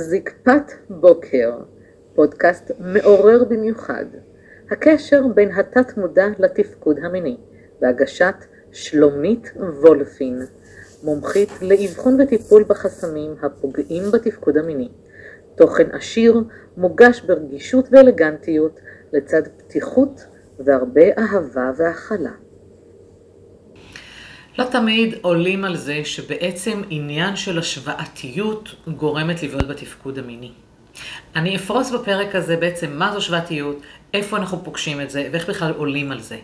זקפת בוקר, פודקאסט מעורר במיוחד. הקשר בין התת מודע לתפקוד המיני, בהגשת שלומית וולפין, מומחית לאבחון וטיפול בחסמים הפוגעים בתפקוד המיני. תוכן עשיר, מוגש ברגישות ואלגנטיות, לצד פתיחות והרבה אהבה והכלה. לא תמיד עולים על זה שבעצם עניין של השוואתיות גורמת לבעיות בתפקוד המיני. אני אפרוס בפרק הזה בעצם מה זו השוואתיות, איפה אנחנו פוגשים את זה ואיך בכלל עולים על זה.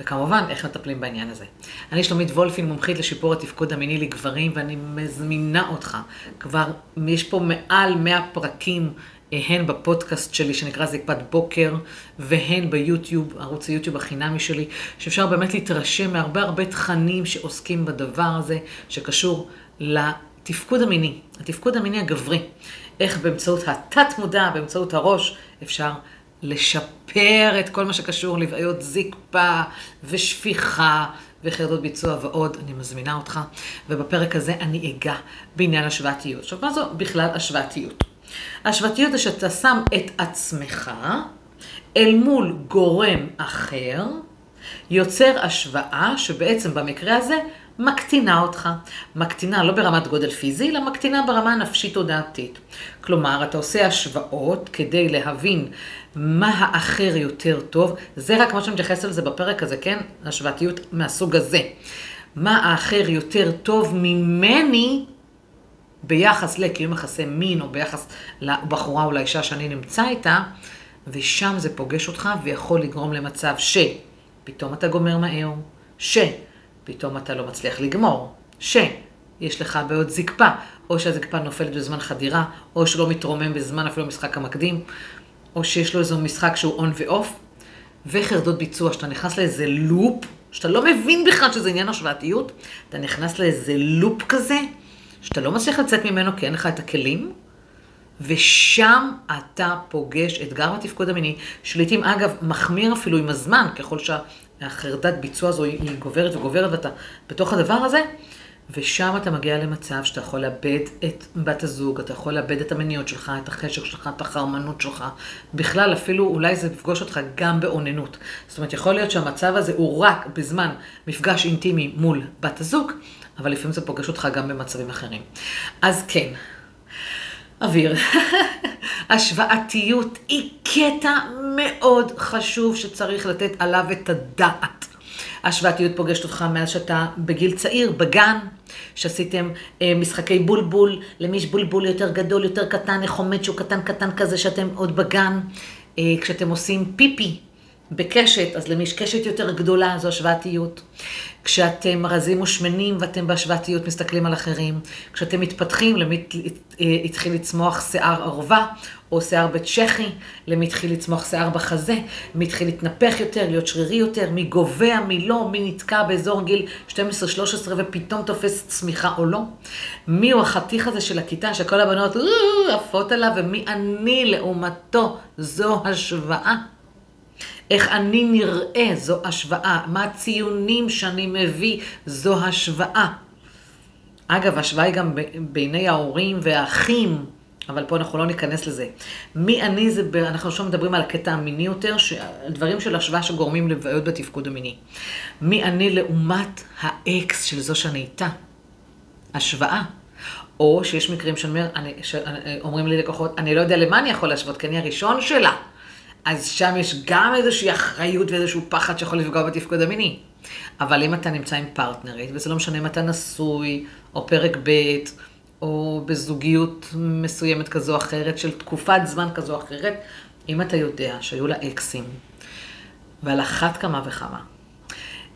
וכמובן, איך מטפלים בעניין הזה. אני שלומית וולפין, מומחית לשיפור התפקוד המיני לגברים, ואני מזמינה אותך. כבר יש פה מעל 100 פרקים הן בפודקאסט שלי שנקרא זקפת בוקר, והן ביוטיוב, ערוץ היוטיוב החינמי שלי, שאפשר באמת להתרשם מהרבה הרבה תכנים שעוסקים בדבר הזה, שקשור לתפקוד המיני, התפקוד המיני הגברי. איך באמצעות התת-מודע, באמצעות הראש, אפשר לשפר את כל מה שקשור לבעיות זקפה ושפיכה וחרדות ביצוע ועוד. אני מזמינה אותך, ובפרק הזה אני אגע בעניין השוואתיות. עכשיו, מה זו בכלל השוואתיות? השוואתיות זה שאתה שם את עצמך אל מול גורם אחר, יוצר השוואה שבעצם במקרה הזה מקטינה אותך. מקטינה לא ברמת גודל פיזי, אלא מקטינה ברמה נפשית-תודעתית. כלומר, אתה עושה השוואות כדי להבין מה האחר יותר טוב. זה רק מה שמתייחס לזה בפרק הזה, כן? השוואתיות מהסוג הזה. מה האחר יותר טוב ממני ביחס לקיום יחסי מין, או ביחס לבחורה או לאישה שאני נמצא איתה, ושם זה פוגש אותך ויכול לגרום למצב שפתאום אתה גומר מהר, שפתאום אתה לא מצליח לגמור, שיש לך בעיות זקפה, או שהזקפה נופלת בזמן חדירה, או שלא מתרומם בזמן אפילו המשחק המקדים, או שיש לו איזה משחק שהוא און ואוף, וחרדות ביצוע, שאתה נכנס לאיזה לופ, שאתה לא מבין בכלל שזה עניין השוואתיות, אתה נכנס לאיזה לופ כזה, שאתה לא מצליח לצאת ממנו כי אין לך את הכלים, ושם אתה פוגש אתגר בתפקוד המיני, שלעיתים אגב מחמיר אפילו עם הזמן, ככל שהחרדת ביצוע הזו היא גוברת וגוברת ואתה בתוך הדבר הזה, ושם אתה מגיע למצב שאתה יכול לאבד את בת הזוג, אתה יכול לאבד את המיניות שלך, את החשק שלך, את החרמנות שלך. בכלל, אפילו אולי זה יפגוש אותך גם באוננות. זאת אומרת, יכול להיות שהמצב הזה הוא רק בזמן מפגש אינטימי מול בת הזוג, אבל לפעמים זה פוגש אותך גם במצבים אחרים. אז כן, אוויר. השוואתיות היא קטע מאוד חשוב שצריך לתת עליו את הדעת. השוואתיות פוגשת אותך מאז שאתה בגיל צעיר, בגן, שעשיתם אה, משחקי בולבול, למי יש בולבול יותר גדול, יותר קטן, איך עומד שהוא קטן קטן כזה שאתם עוד בגן. אה, כשאתם עושים פיפי בקשת, אז למי יש קשת יותר גדולה, זו השוואתיות. כשאתם רזים ושמנים ואתם בהשוואתיות מסתכלים על אחרים. כשאתם מתפתחים, למי התחיל לצמוח שיער ערווה או שיער בית צ'כי, למי התחיל לצמוח שיער בחזה, מי התחיל להתנפח יותר, להיות שרירי יותר, מי גובע, מי לא, מי נתקע באזור גיל 12-13 ופתאום תופס צמיחה או לא. מי הוא החתיך הזה של הכיתה שכל הבנות עפות עליו ומי אני לעומתו, זו השוואה. איך אני נראה, זו השוואה. מה הציונים שאני מביא, זו השוואה. אגב, השוואה היא גם בעיני ההורים והאחים, אבל פה אנחנו לא ניכנס לזה. מי אני זה, אנחנו עכשיו מדברים על הקטע המיני יותר, דברים של השוואה שגורמים לבעיות בתפקוד המיני. מי אני לעומת האקס של זו שאני איתה. השוואה. או שיש מקרים שאומרים לי לקוחות, אני לא יודע למה אני יכול להשוות, כי אני הראשון שלה. אז שם יש גם איזושהי אחריות ואיזשהו פחד שיכול לפגוע בתפקוד המיני. אבל אם אתה נמצא עם פרטנרית, וזה לא משנה אם אתה נשוי, או פרק ב', או בזוגיות מסוימת כזו או אחרת, של תקופת זמן כזו או אחרת, אם אתה יודע שהיו לה אקסים, ועל אחת כמה וכמה,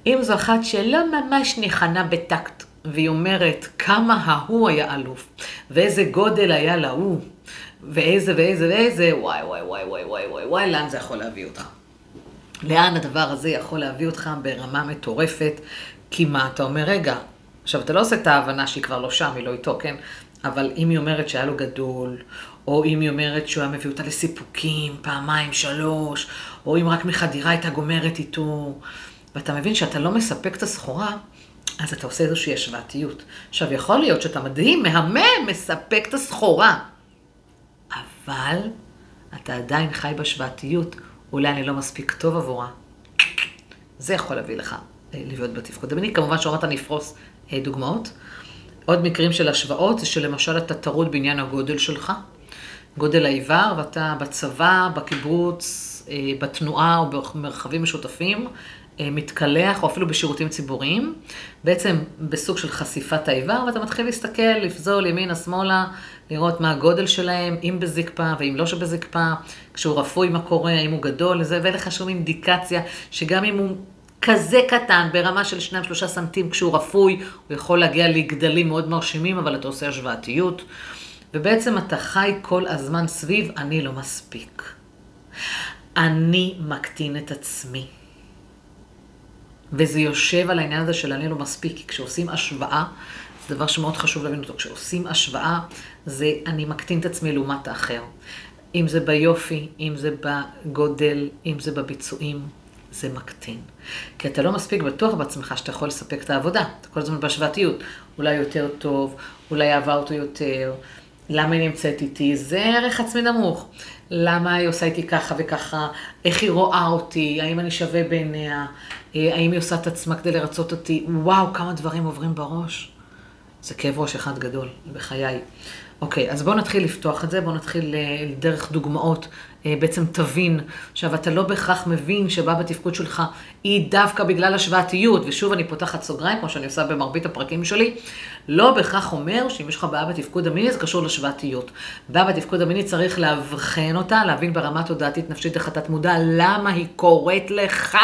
אם זו אחת שלא ממש ניחנה בטקט, והיא אומרת כמה ההוא היה אלוף, ואיזה גודל היה להוא, ואיזה ואיזה ואיזה, וואי וואי וואי וואי וואי וואי וואי, לאן זה יכול להביא אותך? לאן הדבר הזה יכול להביא אותך ברמה מטורפת? כי מה, אתה אומר, רגע, עכשיו אתה לא עושה את ההבנה שהיא כבר לא שם, היא לא איתו, כן? אבל אם היא אומרת שהיה לו גדול, או אם היא אומרת שהוא היה מביא אותה לסיפוקים פעמיים, שלוש, או אם רק מחדירה הייתה גומרת איתו, ואתה מבין שאתה לא מספק את הסחורה, אז אתה עושה איזושהי השוואתיות. עכשיו, יכול להיות שאתה מדהים, מהמם, מספק את הסחורה. אבל אתה עדיין חי בהשוואתיות, אולי אני לא מספיק טוב עבורה. זה יכול להביא לך אה, להיות בתפקוד המיני. כמובן שאומרת נפרוס אה, דוגמאות. עוד מקרים של השוואות זה שלמשל אתה טרוד בעניין הגודל שלך, גודל האיבר, ואתה בצבא, בקיבוץ, אה, בתנועה או במרחבים משותפים, מתקלח, או אפילו בשירותים ציבוריים, בעצם בסוג של חשיפת האיבר, ואתה מתחיל להסתכל, לפזול ימינה, שמאלה, לראות מה הגודל שלהם, אם בזקפה ואם לא שבזקפה, כשהוא רפוי מה קורה, האם הוא גדול, זה, ואין לך שום אינדיקציה שגם אם הוא כזה קטן, ברמה של 2-3 סנטים כשהוא רפוי, הוא יכול להגיע לגדלים מאוד מרשימים, אבל אתה עושה השוואתיות. ובעצם אתה חי כל הזמן סביב אני לא מספיק. אני מקטין את עצמי. וזה יושב על העניין הזה של אני לא מספיק, כי כשעושים השוואה, זה דבר שמאוד חשוב להבין אותו, כשעושים השוואה, זה אני מקטין את עצמי לעומת האחר. אם זה ביופי, אם זה בגודל, אם זה בביצועים, זה מקטין. כי אתה לא מספיק בטוח בעצמך שאתה יכול לספק את העבודה. אתה כל הזמן בהשוואתיות. אולי יותר טוב, אולי אהבה אותו יותר, למה היא נמצאת איתי? זה ערך עצמי נמוך. למה היא עושה איתי ככה וככה? איך היא רואה אותי? האם אני שווה בעיניה? אה, האם היא עושה את עצמה כדי לרצות אותי? וואו, כמה דברים עוברים בראש. זה כאב ראש אחד גדול בחיי. אוקיי, אז בואו נתחיל לפתוח את זה, בואו נתחיל אה, דרך דוגמאות. אה, בעצם תבין, עכשיו אתה לא בהכרח מבין שבא בתפקוד שלך היא דווקא בגלל השוואתיות, ושוב אני פותחת סוגריים, כמו שאני עושה במרבית הפרקים שלי, לא בהכרח אומר שאם יש לך בעיה בתפקוד המיני זה קשור לשוואתיות. בעיה בתפקוד המיני צריך לאבחן אותה, להבין ברמה תודעתית נפשית איך אתה מודע למה היא קורית לך.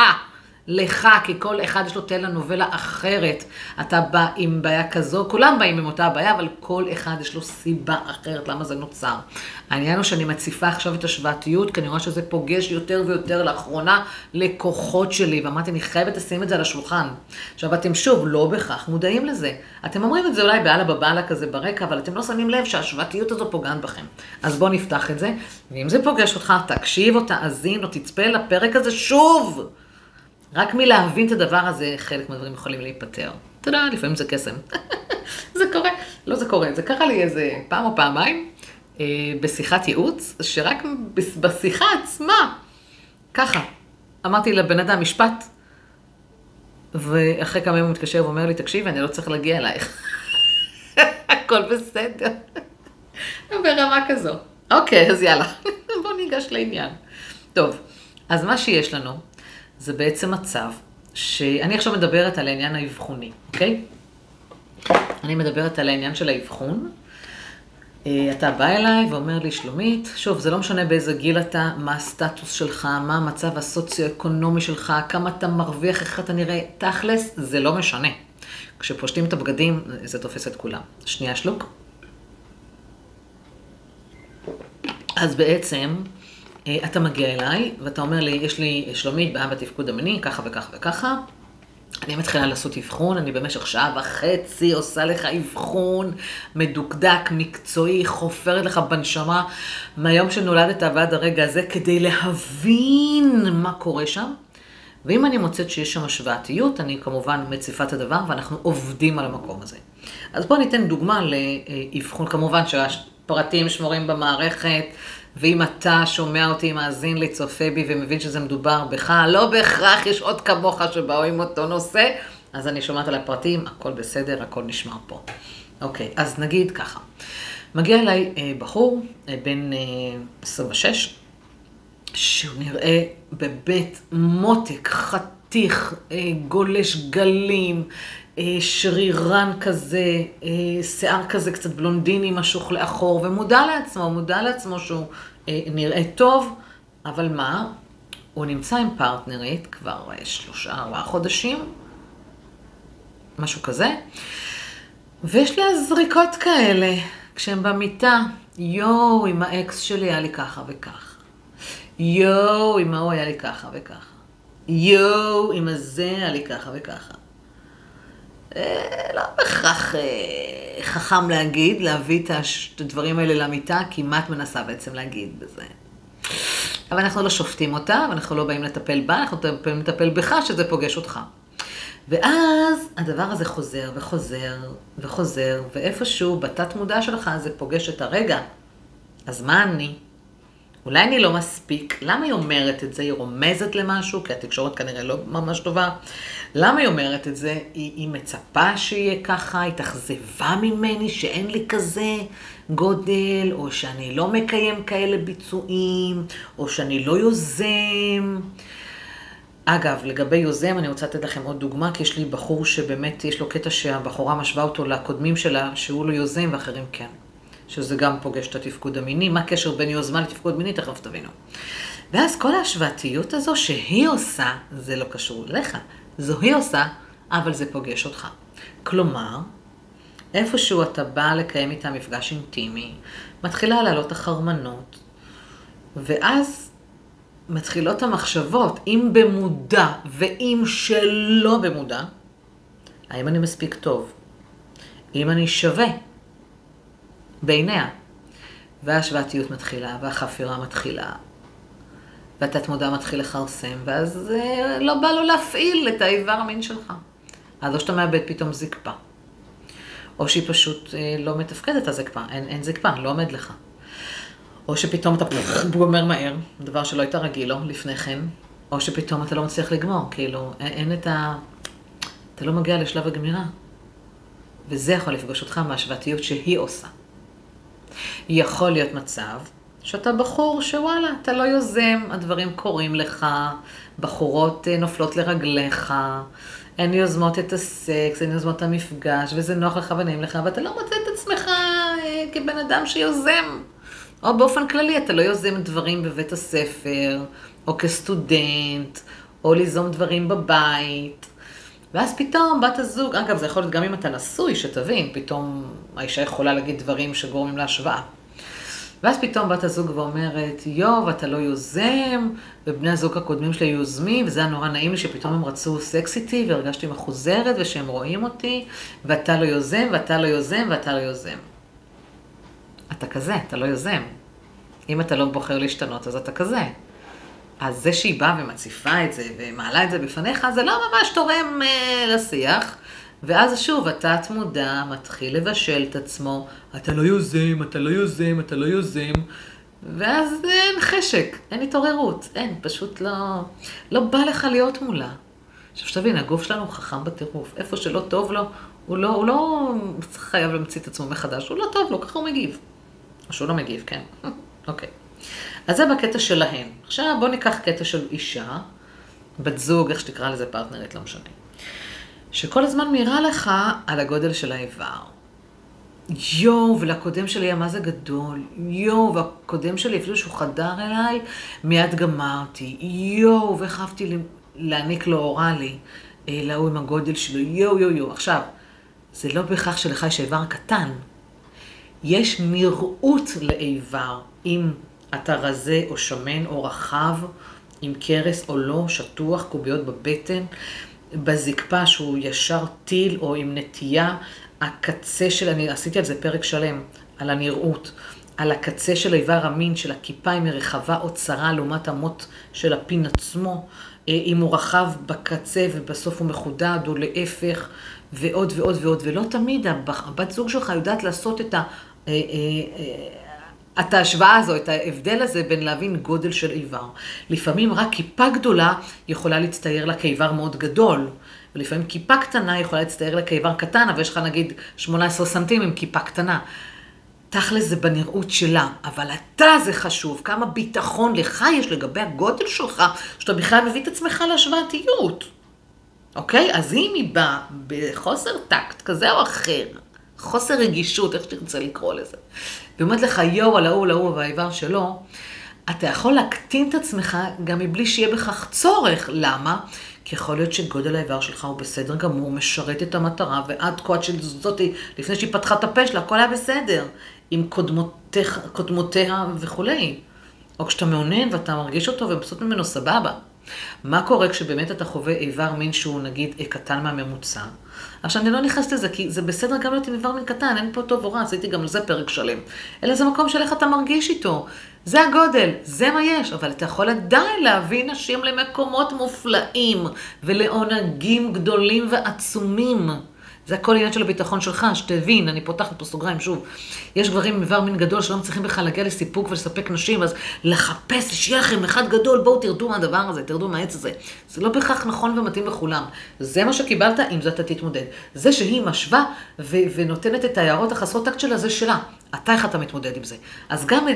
לך, כי כל אחד יש לו טלנובלה אחרת. אתה בא עם בעיה כזו, כולם באים עם אותה בעיה, אבל כל אחד יש לו סיבה אחרת למה זה נוצר. העניין הוא שאני מציפה עכשיו את השוואתיות, כי אני רואה שזה פוגש יותר ויותר לאחרונה לקוחות שלי, ואמרתי, אני חייבת לשים את זה על השולחן. עכשיו, אתם שוב לא בהכרח מודעים לזה. אתם אומרים את זה אולי באללה בבאללה כזה ברקע, אבל אתם לא שמים לב שהשוואתיות הזו פוגעת בכם. אז בואו נפתח את זה, ואם זה פוגש אותך, תקשיב או תאזין או תצפה לפרק הזה שוב. רק מלהבין את הדבר הזה, חלק מהדברים יכולים להיפתר. אתה יודע, לפעמים זה קסם. זה קורה. לא זה קורה, זה קרה לי איזה פעם או פעמיים אה, בשיחת ייעוץ, שרק בשיחה עצמה, ככה, אמרתי לבן אדם משפט, ואחרי כמה ימים הוא מתקשר ואומר לי, תקשיבי, אני לא צריך להגיע אלייך. הכל בסדר. ברמה כזו. אוקיי, אז יאללה, בואו ניגש לעניין. טוב, אז מה שיש לנו, זה בעצם מצב שאני עכשיו מדברת על העניין האבחוני, אוקיי? אני מדברת על העניין של האבחון. אה, אתה בא אליי ואומר לי, שלומית, שוב, זה לא משנה באיזה גיל אתה, מה הסטטוס שלך, מה המצב הסוציו-אקונומי שלך, כמה אתה מרוויח, איך אתה נראה, תכלס, זה לא משנה. כשפושטים את הבגדים, זה תופס את כולם. שנייה שלוק. אז בעצם, אתה מגיע אליי, ואתה אומר לי, יש לי שלומית בעיה בתפקוד המיני, ככה וככה וככה. אני מתחילה לעשות אבחון, אני במשך שעה וחצי עושה לך אבחון מדוקדק, מקצועי, חופרת לך בנשמה מהיום שנולדת ועד הרגע הזה, כדי להבין מה קורה שם. ואם אני מוצאת שיש שם השוואתיות, אני כמובן מציפה את הדבר, ואנחנו עובדים על המקום הזה. אז בואו ניתן דוגמה לאבחון, כמובן שהפרטים שמורים במערכת, ואם אתה שומע אותי, מאזין לי, צופה בי ומבין שזה מדובר בך, לא בהכרח יש עוד כמוך שבאו עם אותו נושא, אז אני שומעת על הפרטים, הכל בסדר, הכל נשמע פה. אוקיי, אז נגיד ככה. מגיע אליי אה, בחור, אה, בן אה, 26, שהוא נראה בבית מותק, חתיך, אה, גולש גלים, שרירן כזה, אה, שיער כזה קצת בלונדיני, משוך לאחור, ומודע לעצמו, מודע לעצמו שהוא אה, נראה טוב, אבל מה? הוא נמצא עם פרטנרית כבר שלושה, ארבעה חודשים, משהו כזה, ויש לה זריקות כאלה, כשהם במיטה, יואו, עם האקס שלי היה לי ככה וככה. יואו, עם ההוא היה לי ככה וככה. יואו, עם הזה היה לי ככה וככה. אה, לא בהכרח אה, חכם להגיד, להביא את הדברים האלה למיטה, כי מה את מנסה בעצם להגיד בזה? אבל אנחנו לא שופטים אותה, ואנחנו לא באים לטפל בה, אנחנו באים לטפל בך שזה פוגש אותך. ואז הדבר הזה חוזר וחוזר וחוזר, ואיפשהו בתת מודע שלך זה פוגש את הרגע. אז מה אני? אולי אני לא מספיק, למה היא אומרת את זה? היא רומזת למשהו, כי התקשורת כנראה לא ממש טובה. למה היא אומרת את זה? היא, היא מצפה שיהיה ככה, היא התאכזבה ממני שאין לי כזה גודל, או שאני לא מקיים כאלה ביצועים, או שאני לא יוזם. אגב, לגבי יוזם, אני רוצה לתת לכם עוד דוגמה, כי יש לי בחור שבאמת יש לו קטע שהבחורה משווה אותו לקודמים שלה, שהוא לא יוזם ואחרים כן. שזה גם פוגש את התפקוד המיני. מה הקשר בין יוזמה לתפקוד מיני? תכף תבינו. ואז כל ההשוואתיות הזו שהיא עושה, זה לא קשור אליך. זו היא עושה, אבל זה פוגש אותך. כלומר, איפשהו אתה בא לקיים איתה מפגש אינטימי, מתחילה לעלות החרמנות, ואז מתחילות המחשבות, אם במודע ואם שלא במודע, האם אני מספיק טוב? אם אני שווה בעיניה. וההשוואתיות מתחילה, והחפירה מתחילה, והתת מודע מתחיל לכרסם, ואז אה, לא בא לו להפעיל את האיבר המין שלך. אז או שאתה מאבד פתאום זקפה, או שהיא פשוט אה, לא מתפקדת הזקפה, אין, אין זקפה, לא עומד לך. או שפתאום אתה גומר מהר, דבר שלא היית רגיל לו לפני כן, או שפתאום אתה לא מצליח לגמור, כאילו, אין, אין את ה... אתה לא מגיע לשלב הגמירה. וזה יכול לפגוש אותך מהשוואתיות שהיא עושה. יכול להיות מצב שאתה בחור שוואלה, אתה לא יוזם, הדברים קורים לך, בחורות אה, נופלות לרגליך, הן יוזמות את הסקס, הן יוזמות את המפגש, וזה נוח לך ונעים לך, ואתה לא מוצא את עצמך אה, כבן אדם שיוזם. או באופן כללי, אתה לא יוזם דברים בבית הספר, או כסטודנט, או ליזום דברים בבית. ואז פתאום בת הזוג, אגב, זה יכול להיות גם אם אתה נשוי, שתבין, פתאום האישה יכולה להגיד דברים שגורמים להשוואה. ואז פתאום בת הזוג ואומרת, יואו, אתה לא יוזם, ובני הזוג הקודמים שלי יוזמים, וזה היה נורא נעים לי שפתאום הם רצו סקס איתי, והרגשתי מחוזרת, ושהם רואים אותי, ואתה לא יוזם, ואתה לא יוזם, ואתה לא יוזם. אתה כזה, אתה לא יוזם. אם אתה לא בוחר להשתנות, אז אתה כזה. אז זה שהיא באה ומציפה את זה ומעלה את זה בפניך, זה לא ממש תורם uh, לשיח. ואז שוב, התת מודע מתחיל לבשל את עצמו, אתה לא יוזם, אתה לא יוזם, אתה לא יוזם, ואז אין חשק, אין התעוררות, אין, פשוט לא, לא בא לך להיות מולה. עכשיו שתבין, הגוף שלנו חכם בטירוף, איפה שלא טוב לו, הוא לא, הוא לא חייב להמציא את עצמו מחדש, הוא לא טוב לו, ככה הוא מגיב. או שהוא לא מגיב, כן. אוקיי. okay. אז זה בקטע שלהן. עכשיו בואו ניקח קטע של אישה, בת זוג, איך שתקרא לזה פרטנרית, לא משנה. שכל הזמן מאירה לך על הגודל של האיבר. יואו, ולקודם שלי היה מה זה גדול. יואו, והקודם שלי, אפילו שהוא חדר אליי, מיד גמרתי. יואו, אהבתי להעניק לו אוראלי, אה, להוא עם הגודל שלו. יואו, יואו, יואו. עכשיו, זה לא בהכרח שלך יש איבר קטן. יש נראות לאיבר, אם אתה רזה או שמן או רחב, עם קרס או לא, שטוח, קוביות בבטן, בזקפה שהוא ישר טיל או עם נטייה, הקצה של, אני עשיתי על זה פרק שלם, על הנראות, על הקצה של איבר המין, של הכיפה, אם היא רחבה או צרה לעומת המוט של הפין עצמו, אה, אם הוא רחב בקצה ובסוף הוא מחודד או להפך, ועוד ועוד ועוד, ולא תמיד הבת זוג שלך יודעת לעשות את ה... את ההשוואה הזו, את ההבדל הזה בין להבין גודל של איבר. לפעמים רק כיפה גדולה יכולה להצטייר לה כאיבר מאוד גדול, ולפעמים כיפה קטנה יכולה להצטייר לה כאיבר קטן, אבל יש לך נגיד 18 סנטים עם כיפה קטנה. תכל'ס זה בנראות שלה, אבל אתה זה חשוב, כמה ביטחון לך יש לגבי הגודל שלך, שאתה בכלל מביא את עצמך להשוואתיות. אוקיי? אז אם היא באה בחוסר טקט כזה או אחר, חוסר רגישות, איך שתרצה לקרוא לזה, ואומרת לך יואו על ההוא, להוא והאיבר שלו, אתה יכול להקטין את עצמך גם מבלי שיהיה בכך צורך. למה? כי יכול להיות שגודל האיבר שלך הוא בסדר גמור, משרת את המטרה, ועד כה, עד שזאתי, לפני שהיא פתחה את הפה שלה, הכל היה בסדר, עם קודמותיה, קודמותיה וכולי. או כשאתה מעונן ואתה מרגיש אותו ומבסוט ממנו סבבה. מה קורה כשבאמת אתה חווה איבר מין שהוא נגיד קטן מהממוצע? עכשיו אני לא נכנסת לזה, כי זה בסדר גם להיות עם איבר מין קטן, אין פה טוב או רע, עשיתי גם על זה פרק שלם. אלא זה מקום של איך אתה מרגיש איתו. זה הגודל, זה מה יש, אבל אתה יכול עדיין להביא נשים למקומות מופלאים ולעונגים גדולים ועצומים. זה הכל עניין של הביטחון שלך, שתבין, אני פותחת פה סוגריים שוב. יש גברים עם איבר מין גדול שלא מצליחים בכלל להגיע לסיפוק ולספק נשים, אז לחפש, שיהיה לכם אחד גדול, בואו תרדו מהדבר הזה, תרדו מהעץ הזה. זה לא בהכרח נכון ומתאים לכולם. זה מה שקיבלת, עם זה אתה תתמודד. זה שהיא משווה ו- ונותנת את ההערות החסרות טקט שלה, זה שלה. אתה איך אתה מתמודד עם זה. אז גם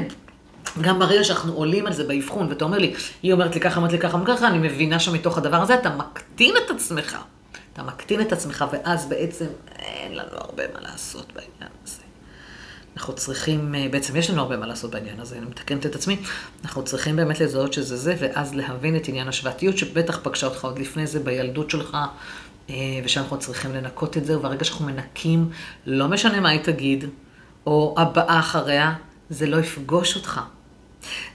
גם ברגע שאנחנו עולים על זה באבחון, ואתה אומר לי, היא אומרת לי ככה, אומרת לי ככה, אומרת ככה, אני מבינה שמתוך הדבר הזה אתה מקטין את עצמך. אתה מקטין את עצמך, ואז בעצם אין לנו הרבה מה לעשות בעניין הזה. אנחנו צריכים, אה, בעצם יש לנו הרבה מה לעשות בעניין הזה, אני מתקנת את עצמי, אנחנו צריכים באמת לזהות שזה זה, ואז להבין את עניין השוואתיות, שבטח פגשה אותך עוד לפני זה בילדות שלך, אה, ושאנחנו צריכים לנקות את זה, וברגע שאנחנו מנקים, לא משנה מה היא תגיד, או הבאה אחריה, זה לא יפגוש אותך.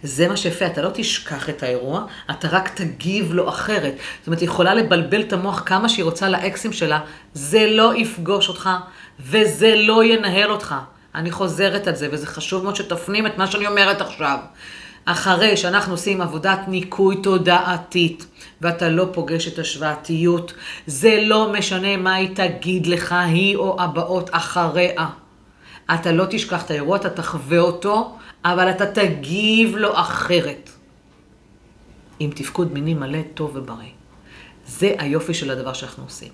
זה מה שיפה, אתה לא תשכח את האירוע, אתה רק תגיב לו אחרת. זאת אומרת, היא יכולה לבלבל את המוח כמה שהיא רוצה לאקסים שלה, זה לא יפגוש אותך, וזה לא ינהל אותך. אני חוזרת על זה, וזה חשוב מאוד שתפנים את מה שאני אומרת עכשיו. אחרי שאנחנו עושים עבודת ניקוי תודעתית, ואתה לא פוגש את השוואתיות, זה לא משנה מה היא תגיד לך, היא או הבאות אחריה. אתה לא תשכח את האירוע, אתה תחווה אותו, אבל אתה תגיב לו אחרת. עם תפקוד מיני מלא, טוב ובריא. זה היופי של הדבר שאנחנו עושים.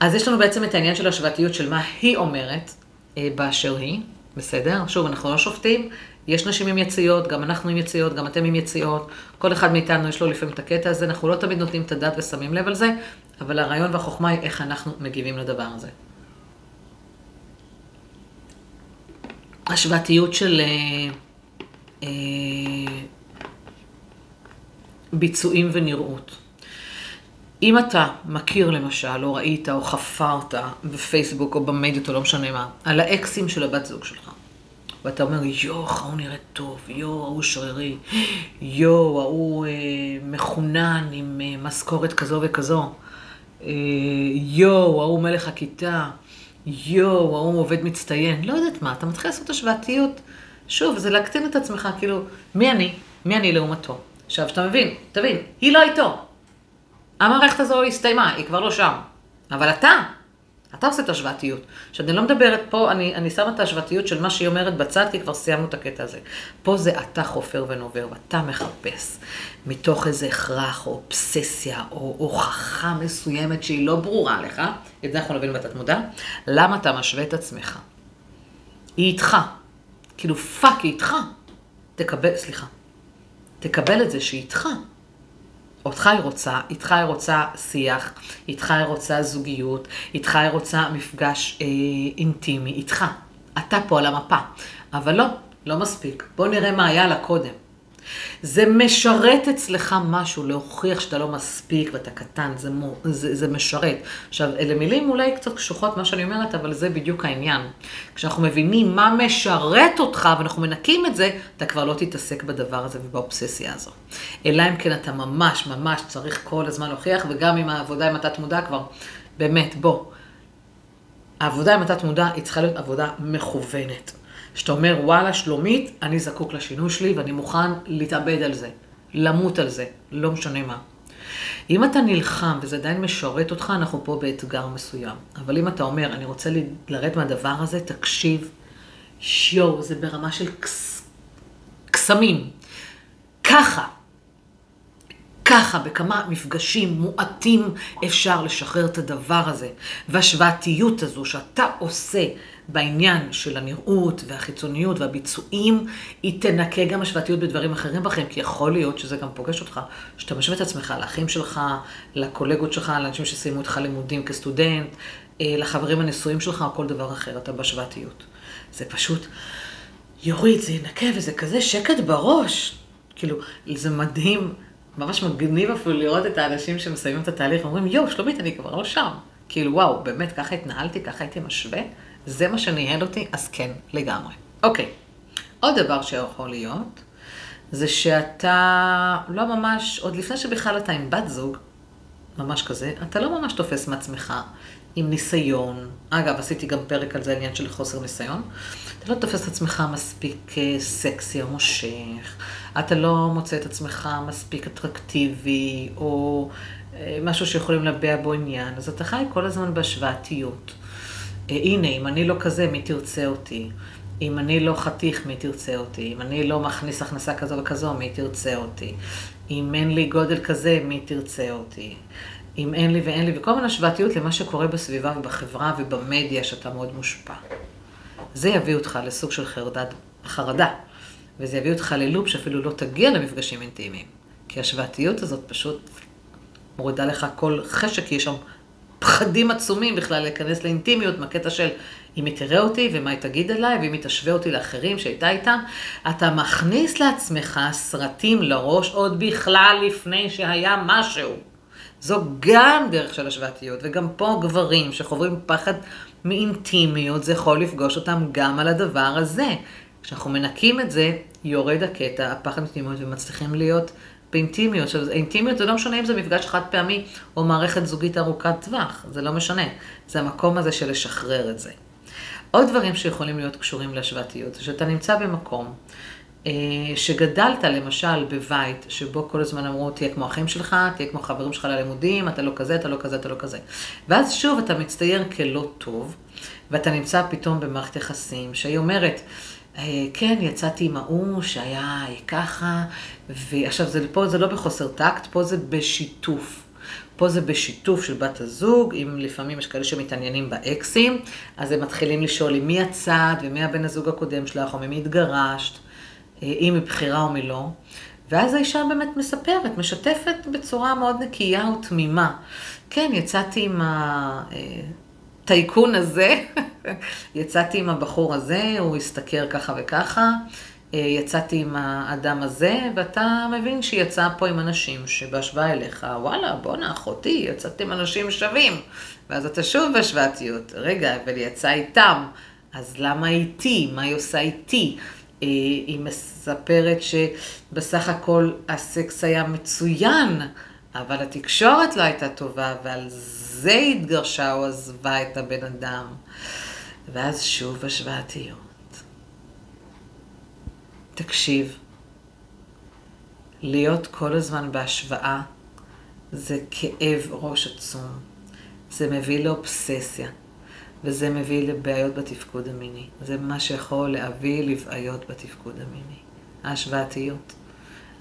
אז יש לנו בעצם את העניין של השוואתיות של מה היא אומרת אה, באשר היא, בסדר? שוב, אנחנו לא שופטים, יש נשים עם יציאות, גם אנחנו עם יציאות, גם אתם עם יציאות, כל אחד מאיתנו יש לו לפעמים את הקטע הזה, אנחנו לא תמיד נותנים את הדעת ושמים לב על זה, אבל הרעיון והחוכמה היא איך אנחנו מגיבים לדבר הזה. השוואתיות של אה, אה, ביצועים ונראות. אם אתה מכיר למשל, או ראית, או חפרת בפייסבוק, או במדיות, או לא משנה מה, על האקסים של הבת זוג שלך, ואתה אומר, יואו, ההוא נראה טוב, יואו, ההוא שרירי, יואו, ההוא אה, מחונן עם אה, משכורת כזו וכזו, אה, יואו, ההוא מלך הכיתה, יואו, ההוא עובד מצטיין, לא יודעת מה, אתה מתחיל לעשות השוואתיות. שוב, זה להקטין את עצמך, כאילו, מי אני? מי אני לעומתו? עכשיו, שאתה מבין, תבין, היא לא איתו. המערכת הזו הסתיימה, היא כבר לא שם. אבל אתה, אתה עושה את השוואתיות. עכשיו, אני לא מדברת פה, אני, אני שמה את ההשוואתיות של מה שהיא אומרת בצד, כי כבר סיימנו את הקטע הזה. פה זה אתה חופר ונובר, ואתה מחפש מתוך איזה הכרח, או אובססיה, או הוכחה מסוימת שהיא לא ברורה לך, את זה אנחנו נבין בתת מודע, למה אתה משווה את עצמך. היא איתך. כאילו, fuck, היא איתך. תקבל, סליחה. תקבל את זה שהיא איתך. אותך היא רוצה, איתך היא רוצה שיח, איתך היא רוצה זוגיות, איתך היא רוצה מפגש אה, אינטימי, איתך. אתה פה על המפה. אבל לא, לא מספיק. בוא נראה מה היה לה קודם. זה משרת אצלך משהו, להוכיח שאתה לא מספיק ואתה קטן, זה, מו, זה, זה משרת. עכשיו, אלה מילים אולי קצת קשוחות, מה שאני אומרת, אבל זה בדיוק העניין. כשאנחנו מבינים מה משרת אותך ואנחנו מנקים את זה, אתה כבר לא תתעסק בדבר הזה ובאובססיה הזו. אלא אם כן אתה ממש ממש צריך כל הזמן להוכיח, וגם עם העבודה עם התת מודע כבר, באמת, בוא. העבודה עם התת מודע היא צריכה להיות עבודה מכוונת. שאתה אומר, וואלה, שלומית, אני זקוק לשינוי שלי ואני מוכן להתאבד על זה, למות על זה, לא משנה מה. אם אתה נלחם וזה עדיין משרת אותך, אנחנו פה באתגר מסוים. אבל אם אתה אומר, אני רוצה לרדת מהדבר הזה, תקשיב, שיו, זה ברמה של קסמים. ככה, ככה, בכמה מפגשים מועטים אפשר לשחרר את הדבר הזה. והשוואתיות הזו שאתה עושה בעניין של הנראות והחיצוניות והביצועים, היא תנקה גם השוואתיות בדברים אחרים בכם, כי יכול להיות שזה גם פוגש אותך, שאתה משווה את עצמך לאחים שלך, לקולגות שלך, לאנשים שסיימו איתך לימודים כסטודנט, אה, לחברים הנשואים שלך או כל דבר אחר, אתה בשוואתיות. זה פשוט יוריד, זה ינקה וזה כזה שקט בראש. כאילו, זה מדהים, ממש מגניב אפילו לראות את האנשים שמסיימים את התהליך, אומרים, יואו, שלומית, אני כבר לא שם. כאילו, וואו, באמת, ככה התנהלתי, ככה הייתי משווה? זה מה שניהל אותי, אז כן, לגמרי. אוקיי, עוד דבר שיכול להיות, זה שאתה לא ממש, עוד לפני שבכלל אתה עם בת זוג, ממש כזה, אתה לא ממש תופס מעצמך עם ניסיון. אגב, עשיתי גם פרק על זה, עניין של חוסר ניסיון. אתה לא תופס את עצמך מספיק אה, סקסי או מושך, אתה לא מוצא את עצמך מספיק אטרקטיבי, או אה, משהו שיכולים להביע בו עניין, אז אתה חי כל הזמן בהשוואתיות. אה, הנה, אם אני לא כזה, מי תרצה אותי? אם אני לא חתיך, מי תרצה אותי? אם אני לא מכניס הכנסה כזו וכזו, מי תרצה אותי? אם אין לי גודל כזה, מי תרצה אותי? אם אין לי ואין לי, וכל מיני השוואתיות למה שקורה בסביבה ובחברה ובמדיה שאתה מאוד מושפע. זה יביא אותך לסוג של חרדת, חרדה, וזה יביא אותך ללופ שאפילו לא תגיע למפגשים אינטימיים. כי השוואתיות הזאת פשוט מורידה לך כל חשק, כי יש שם פחדים עצומים בכלל להיכנס לאינטימיות מהקטע של אם היא תראה אותי ומה היא תגיד עליי, ואם היא תשווה אותי לאחרים שהייתה איתם, אתה מכניס לעצמך סרטים לראש עוד בכלל לפני שהיה משהו. זו גם דרך של השוואתיות, וגם פה גברים שחוברים פחד מאינטימיות, זה יכול לפגוש אותם גם על הדבר הזה. כשאנחנו מנקים את זה, יורד הקטע, הפחד מאינטימיות, ומצליחים להיות באינטימיות. עכשיו, אינטימיות זה לא משנה אם זה מפגש חד פעמי או מערכת זוגית ארוכת טווח, זה לא משנה. זה המקום הזה של לשחרר את זה. עוד דברים שיכולים להיות קשורים להשוואתיות, זה שאתה נמצא במקום שגדלת למשל בבית שבו כל הזמן אמרו תהיה כמו אחים שלך, תהיה כמו חברים שלך ללימודים, אתה לא כזה, אתה לא כזה, אתה לא כזה. ואז שוב אתה מצטייר כלא טוב, ואתה נמצא פתאום במערכת יחסים שהיא אומרת, אה, כן, יצאתי עם ההוא שהיה ככה, ועכשיו זה, פה זה לא בחוסר טקט, פה זה בשיתוף. פה זה בשיתוף של בת הזוג, אם לפעמים יש כאלה שמתעניינים באקסים, אז הם מתחילים לשאול עם מי הצד ומי הבן הזוג הקודם שלך, או ממי התגרשת, אה, אם מבחירה או מלא. ואז האישה באמת מספרת, משתפת בצורה מאוד נקייה ותמימה. כן, יצאתי עם הטייקון הזה, יצאתי עם הבחור הזה, הוא השתכר ככה וככה. אה, יצאתי עם האדם הזה, ואתה מבין שיצא פה עם אנשים שבהשוואה אליך, וואלה, בואנה, אחותי, יצאתם אנשים שווים. ואז אתה שוב בהשוואתיות. רגע, אבל היא יצאה איתם, אז למה איתי? מה היא עושה איתי? אה, היא מספרת שבסך הכל הסקס היה מצוין, אבל התקשורת לא הייתה טובה, ועל זה היא התגרשה או עזבה את הבן אדם. ואז שוב השוואתיות. תקשיב, להיות כל הזמן בהשוואה זה כאב ראש עצום. זה מביא לאובססיה, וזה מביא לבעיות בתפקוד המיני. זה מה שיכול להביא לבעיות בתפקוד המיני. ההשוואתיות,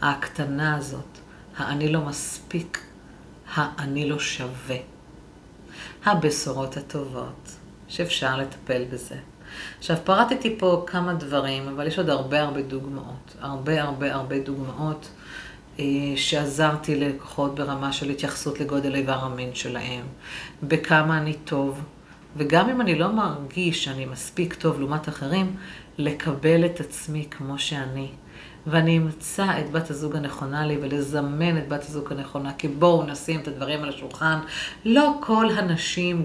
ההקטנה הזאת, האני לא מספיק, האני לא שווה. הבשורות הטובות, שאפשר לטפל בזה. עכשיו, פרטתי פה כמה דברים, אבל יש עוד הרבה הרבה דוגמאות. הרבה הרבה הרבה דוגמאות אה, שעזרתי ללקוחות ברמה של התייחסות לגודל איבר המין שלהם, בכמה אני טוב, וגם אם אני לא מרגיש שאני מספיק טוב לעומת אחרים, לקבל את עצמי כמו שאני. ואני אמצא את בת הזוג הנכונה לי ולזמן את בת הזוג הנכונה, כי בואו נשים את הדברים על השולחן. לא כל הנשים,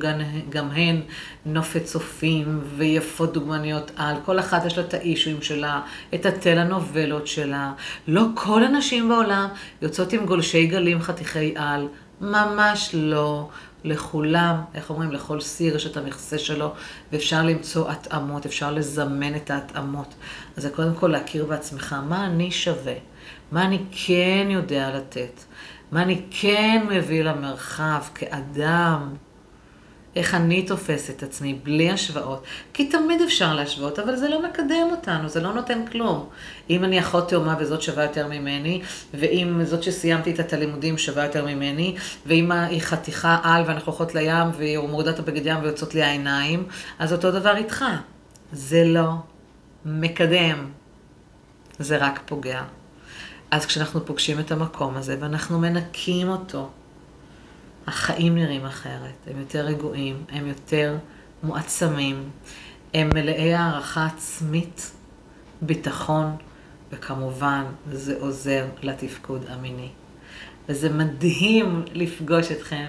גם, הן נופת צופים ויפות דוגמניות על. כל אחת יש לה את האישויים שלה, את התל הנובלות שלה. לא כל הנשים בעולם יוצאות עם גולשי גלים חתיכי על. ממש לא. לכולם, איך אומרים, לכל סיר יש את המכסה שלו, ואפשר למצוא התאמות, אפשר לזמן את ההתאמות. אז זה קודם כל להכיר בעצמך, מה אני שווה, מה אני כן יודע לתת, מה אני כן מביא למרחב כאדם. איך אני תופס את עצמי, בלי השוואות. כי תמיד אפשר להשוות, אבל זה לא מקדם אותנו, זה לא נותן כלום. אם אני אחות תאומה וזאת שווה יותר ממני, ואם זאת שסיימתי את הלימודים שווה יותר ממני, ואם היא חתיכה על ואנחנו הולכות לים והיא מורידה את הבגד ים ויוצאות לי העיניים, אז אותו דבר איתך. זה לא מקדם, זה רק פוגע. אז כשאנחנו פוגשים את המקום הזה ואנחנו מנקים אותו, החיים נראים אחרת, הם יותר רגועים, הם יותר מועצמים, הם מלאי הערכה עצמית, ביטחון, וכמובן זה עוזר לתפקוד המיני. וזה מדהים לפגוש אתכם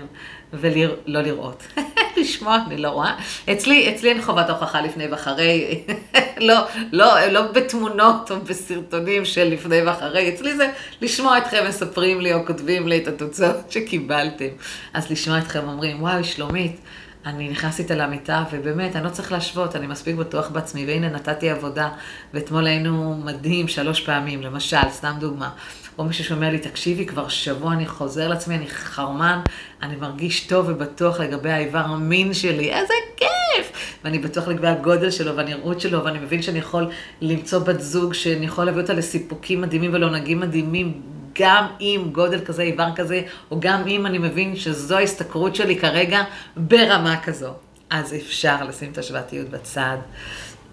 ולא לראות. לשמוע, אני לא רואה. אצלי, אצלי אין חובת הוכחה לפני ואחרי, לא, לא, לא בתמונות או בסרטונים של לפני ואחרי, אצלי זה לשמוע אתכם מספרים לי או כותבים לי את התוצאות שקיבלתם. אז לשמוע אתכם אומרים, וואי, שלומית, אני נכנסתי למיטה, ובאמת, אני לא צריך להשוות, אני מספיק בטוח בעצמי, והנה נתתי עבודה, ואתמול היינו מדהים שלוש פעמים, למשל, סתם דוגמה. או מישהו שאומר לי, תקשיבי, כבר שבוע אני חוזר לעצמי, אני חרמן, אני מרגיש טוב ובטוח לגבי האיבר המין שלי, איזה כיף! ואני בטוח לגבי הגודל שלו והנראות שלו, ואני מבין שאני יכול למצוא בת זוג שאני יכול להביא אותה לסיפוקים מדהימים ולעונגים מדהימים. גם עם גודל כזה, איבר כזה, או גם אם אני מבין שזו ההשתכרות שלי כרגע ברמה כזו. אז אפשר לשים את השוואתיות בצד,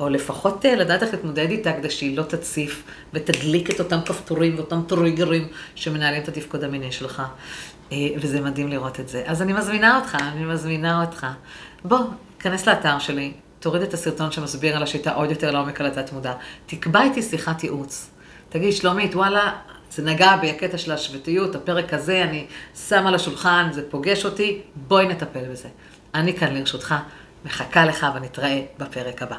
או לפחות אה, לדעת איך להתמודד איתה כדי שהיא לא תציף ותדליק את אותם כפתורים ואותם טריגרים שמנהלים את התפקוד המיני שלך. אה, וזה מדהים לראות את זה. אז אני מזמינה אותך, אני מזמינה אותך. בוא, כנס לאתר שלי, תוריד את הסרטון שמסביר על השיטה עוד יותר לעומק על התת מודע. תקבע איתי שיחת ייעוץ. תגיד, שלומית, וואלה, זה נגע בי הקטע של השבטיות, הפרק הזה, אני שם על השולחן, זה פוגש אותי, בואי נטפל בזה. אני כאן לרשותך, מחכה לך ונתראה בפרק הבא.